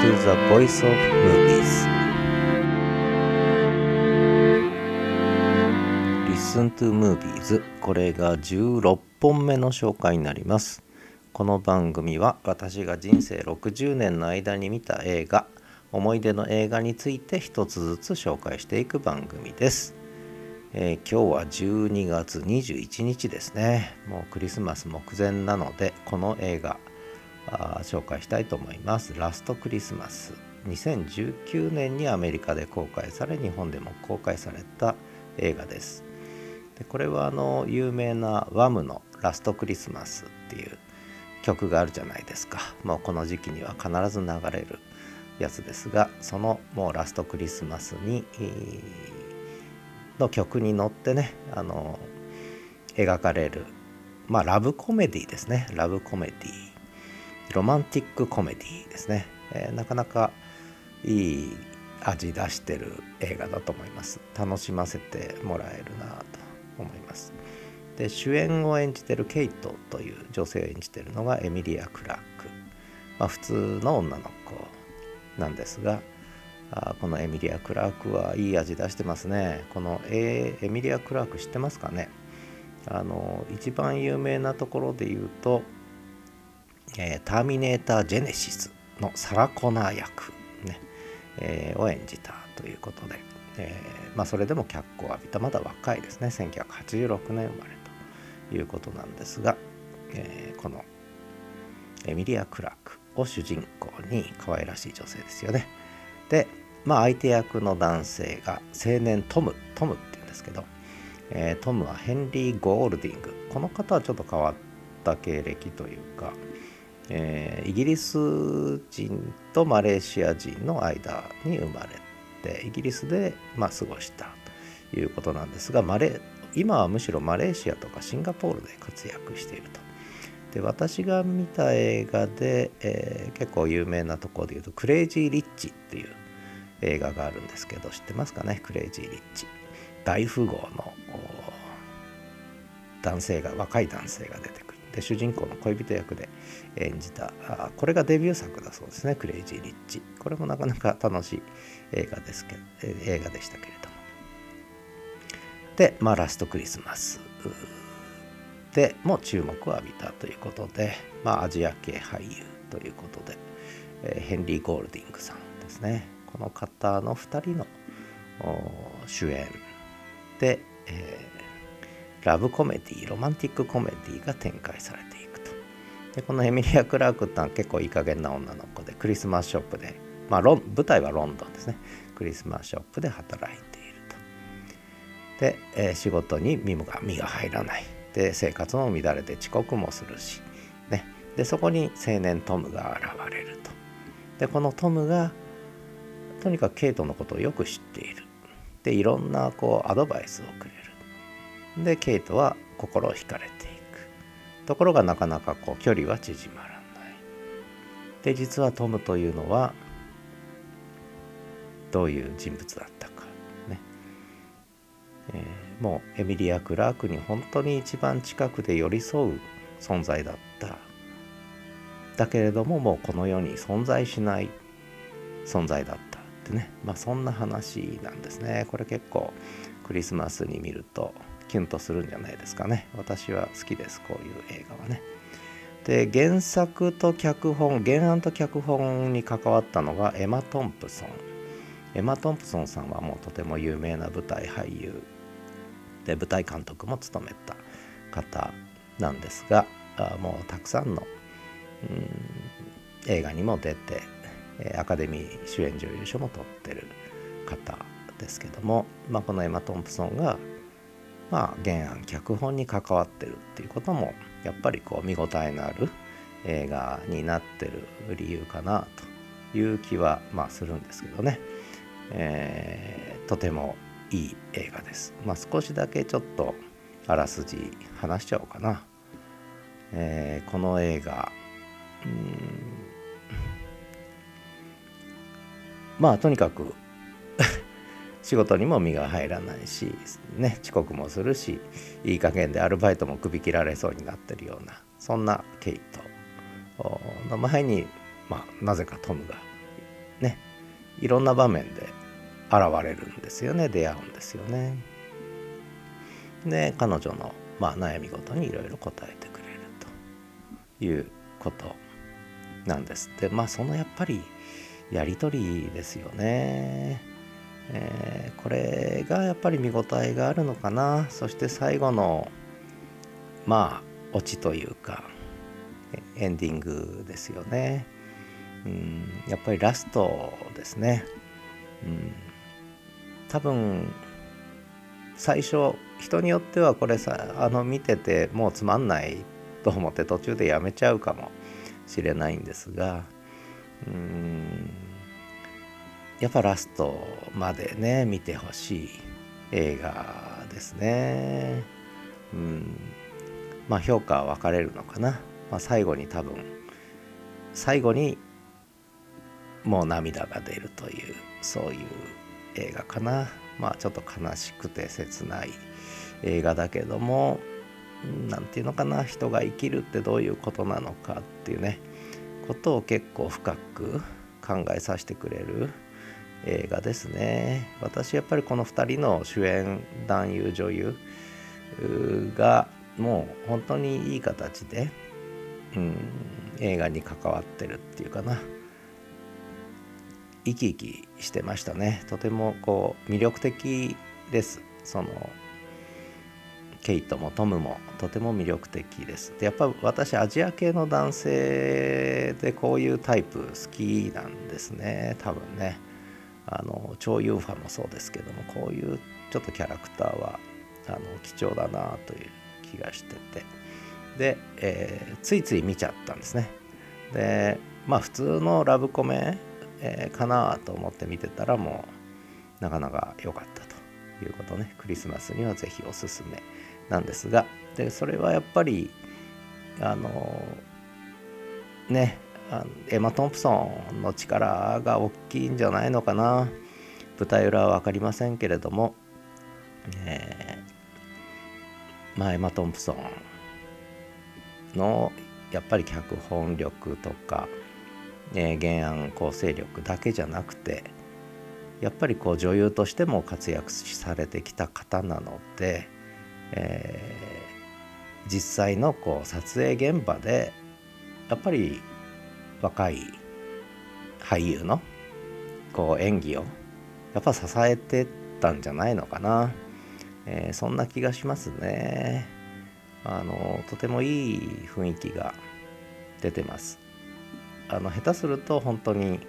to the Voice of Movies. Listen to Movies. これが16本目の紹介になります。この番組は私が人生60年の間に見た映画思い出の映画について一つずつ紹介していく番組です、えー、今日は12月21日ですね。もうクリスマス目前なのでこの映画紹介したいと思います。ラストクリスマス。2019年にアメリカで公開され日本でも公開された映画です。でこれはあの有名なワムの「ラストクリスマス」っていう曲があるじゃないですか。もうこの時期には必ず流れるやつですがそのもうラストクリスマスにの曲に乗ってねあの描かれるまあラブコメディですね。ラブコメディ。ロマンティックコメディですね、えー、なかなかいい味出してる映画だと思います。楽しませてもらえるなと思います。で主演を演じてるケイトという女性を演じてるのがエミリア・クラーク、まあ、普通の女の子なんですがあこのエミリア・クラークはいい味出してますね。このエミリア・クラーク知ってますかね？あの一番有名なところで言うと、ターミネーター・ジェネシスのサラ・コナー役、ねえー、を演じたということで、えー、まあ、それでも脚光を浴びたまだ若いですね1986年生まれということなんですが、えこのエミリア・クラークを主人公に可愛らしい女性ですよね。で、まあ、相手役の男性が青年トムトムっていうんですけど、え、トムはヘンリー・ゴールディングこの方はちょっと変わった経歴というか、えー、イギリス人とマレーシア人の間に生まれてイギリスで、まあ、過ごしたということなんですがマレ今はむしろマレーシアとかシンガポールで活躍していると。で私が見た映画で、えー、結構有名なところで言うと「クレイジー・リッチ」っていう映画があるんですけど知ってますかね？クレイジー・リッチ。大富豪の男性が若い男性が出てで主人公の恋人役で演じたこれがデビュー作だそうですね。クレイジー・リッチ。これもなかなか楽しい映画ですけ映画でしたけれども。でまあラストクリスマス。でも注目を浴びたということで、まあ、アジア系俳優ということで、え、ヘンリー・ゴールディングさんですね。この方の2人の主演で、えー、ラブコメディロマンティックコメディが展開されていくと。でこのエミリア・クラークってのは結構いい加減な女の子でクリスマスショップで、まあ、舞台はロンドンですね。クリスマスショップで働いていると。で、えー、仕事に身が身が入らない。で生活も乱れて遅刻もするし、ね、でそこに青年トムが現れると。でこのトムがとにかくケイトのことをよく知っている。でいろんなこうアドバイスをくれる。でケイトは心を惹かれていく。ところがなかなかこう距離は縮まらない。で実はトムというのはどういう人物だったか。ね、えーもうエミリア・クラークに本当に一番近くで寄り添う存在だった。だけれどももうこの世に存在しない存在だった。ってね。まあそんな話なんですね。これ結構クリスマスに見ると。キュンとするんじゃないですかね。私は好きですこういう映画はね。で原作と脚本原案と脚本に関わったのがエマ・トンプソン。エマ・トンプソンさんはもうとても有名な舞台俳優で舞台監督も務めた方なんですがもうたくさんの、うん、映画にも出てアカデミー主演女優賞も取ってる方ですけども、まあ、このエマ・トンプソンが、まあ、原案脚本に関わってるっていうこともやっぱりこう見応えのある映画になってる理由かなという気はまあするんですけどね、えー、とてもいい映画です。まあ、少しだけちょっとあらすじ話しちゃおうかな。えー、この映画まあとにかく仕事にも身が入らないし、ね、遅刻もするしいい加減でアルバイトも首切られそうになってるようなそんなケイトの前に、まあ、なぜかトムがねいろんな場面で現れるんですよね出会うんですよね。で彼女の、まあ、悩み事にいろいろ答えてくれるということなんですでまあそのやっぱりやり取りですよね。えー、これがやっぱり見応えがあるのかなそして最後のまあオチというかエンディングですよね。うん、やっぱりラストですね。うん、多分最初人によってはこれさあの見ててもうつまんないと思って途中でやめちゃうかもしれないんですがうんやっぱラストまでね見てほしい映画ですね。うんまあ評価は分かれるのかな。まあ、最後に多分最後にもう涙が出るというそういう映画かな。まあちょっと悲しくて切ない映画だけども何て言うのかな人が生きるってどういうことなのかっていうねことを結構深く考えさせてくれる映画ですね。私やっぱりこの2人の主演男優女優がもう本当にいい形で、うん、映画に関わってるっていうかな。生き生きしてましたね。とてもこう魅力的です。そのケイトもトムもとても魅力的です。でやっぱ私アジア系の男性でこういうタイプ好きなんですね。多分ね。あの超ユーファもそうですけどもこういうちょっとキャラクターはあの貴重だなという気がしてて。で、えー、ついつい見ちゃったんですね。でまあ普通のラブコメ、えー、かなと思って見てたらもうなかなか良かったということね。クリスマスには是非おすすめなんですが。でそれはやっぱりあのねエマ・トンプソンの力が大きいんじゃないのかな。舞台裏は分かりませんけれども、えー、まあエマ・トンプソンのやっぱり脚本力とか、えー、原案構成力だけじゃなくてやっぱりこう女優としても活躍されてきた方なのでえー、実際のこう撮影現場でやっぱり若い俳優のこう演技をやっぱ支えてたんじゃないのかな、えー、そんな気がしますね。あのとてもいい雰囲気が出てます。あの下手すると本当に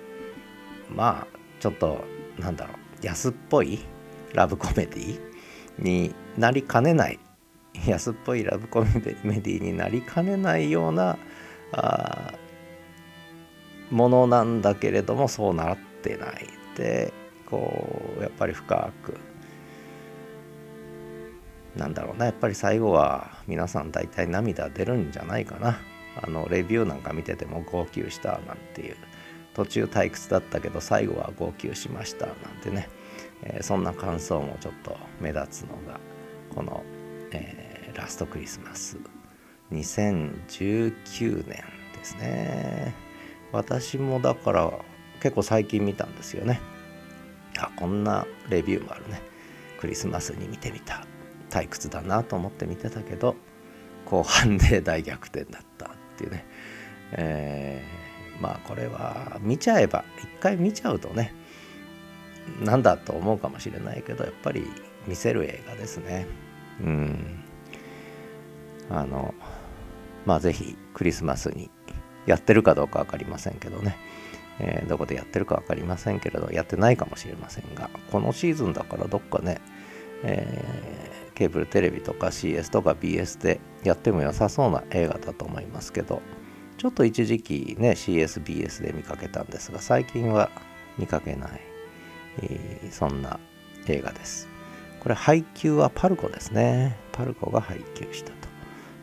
まあちょっとなんだろう安っぽいラブコメディになりかねない。安っぽいラブコメディになりかねないようなあものなんだけれどもそうなってないでこうやっぱり深く。なんだろうなやっぱり最後は皆さん大体涙出るんじゃないかな。あのレビューなんか見てても号泣したなんていう。途中退屈だったけど最後は号泣しましたなんてね。えー、そんな感想もちょっと目立つのがこの、えー、ラストクリスマス。2019年ですね。私もだから結構最近見たんですよね。あこんなレビューもあるね。クリスマスに見てみた。退屈だなと思って見てたけど後半で大逆転だったっていうね、えー、まあこれは見ちゃえば一回見ちゃうとねなんだと思うかもしれないけどやっぱり見せる映画ですね。うん。あのまあ是非クリスマスにやってるかどうか分かりませんけどね、えー、どこでやってるか分かりませんけれどやってないかもしれませんがこのシーズンだからどっかね、えー、ケーブルテレビとか CS とか BS でやっても良さそうな映画だと思いますけどちょっと一時期ね CSBS で見かけたんですが最近は見かけないえー、そんな映画です。これ配給はパルコですね。パルコが配給したと。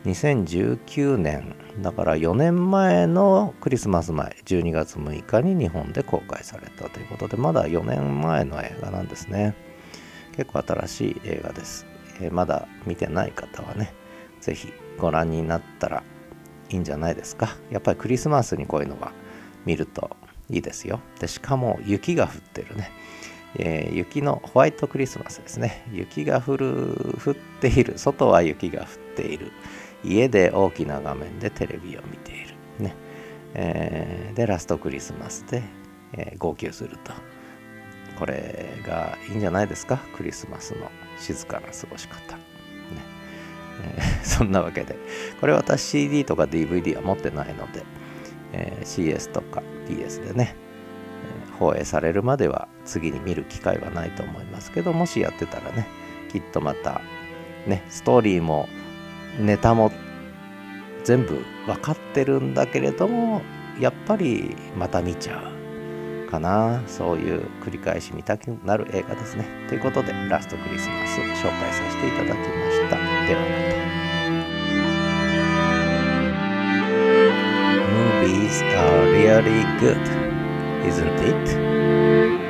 2019年、だから4年前のクリスマス前、12月6日に日本で公開されたということで、まだ4年前の映画なんですね。結構新しい映画です。えー、まだ見てない方はね、ぜひご覧になったらいいんじゃないですか。やっぱりクリスマスにこういうのは見るといいですよ。で、しかも雪が降ってるね。えー、雪のホワイトクリスマスですね。雪が降る、降っている。外は雪が降っている。家で大きな画面でテレビを見ている。ね。えー、で、ラストクリスマスで、えー、号泣すると。これがいいんじゃないですか？クリスマスの静かな過ごし方。ねえー、そんなわけで、これ私 CD とか DVD は持ってないので、え、CS とか PS でね、え、放映されるまでは次に見る機会はないと思いますけど、もしやってたらね、きっとまた、ね、ストーリーもネタも全部分かってるんだけれども、やっぱりまた見ちゃう。かなそういう繰り返し見たくなる映画ですねということでラストクリスマス紹介させていただきましたではまた Movies are really good, isn't it?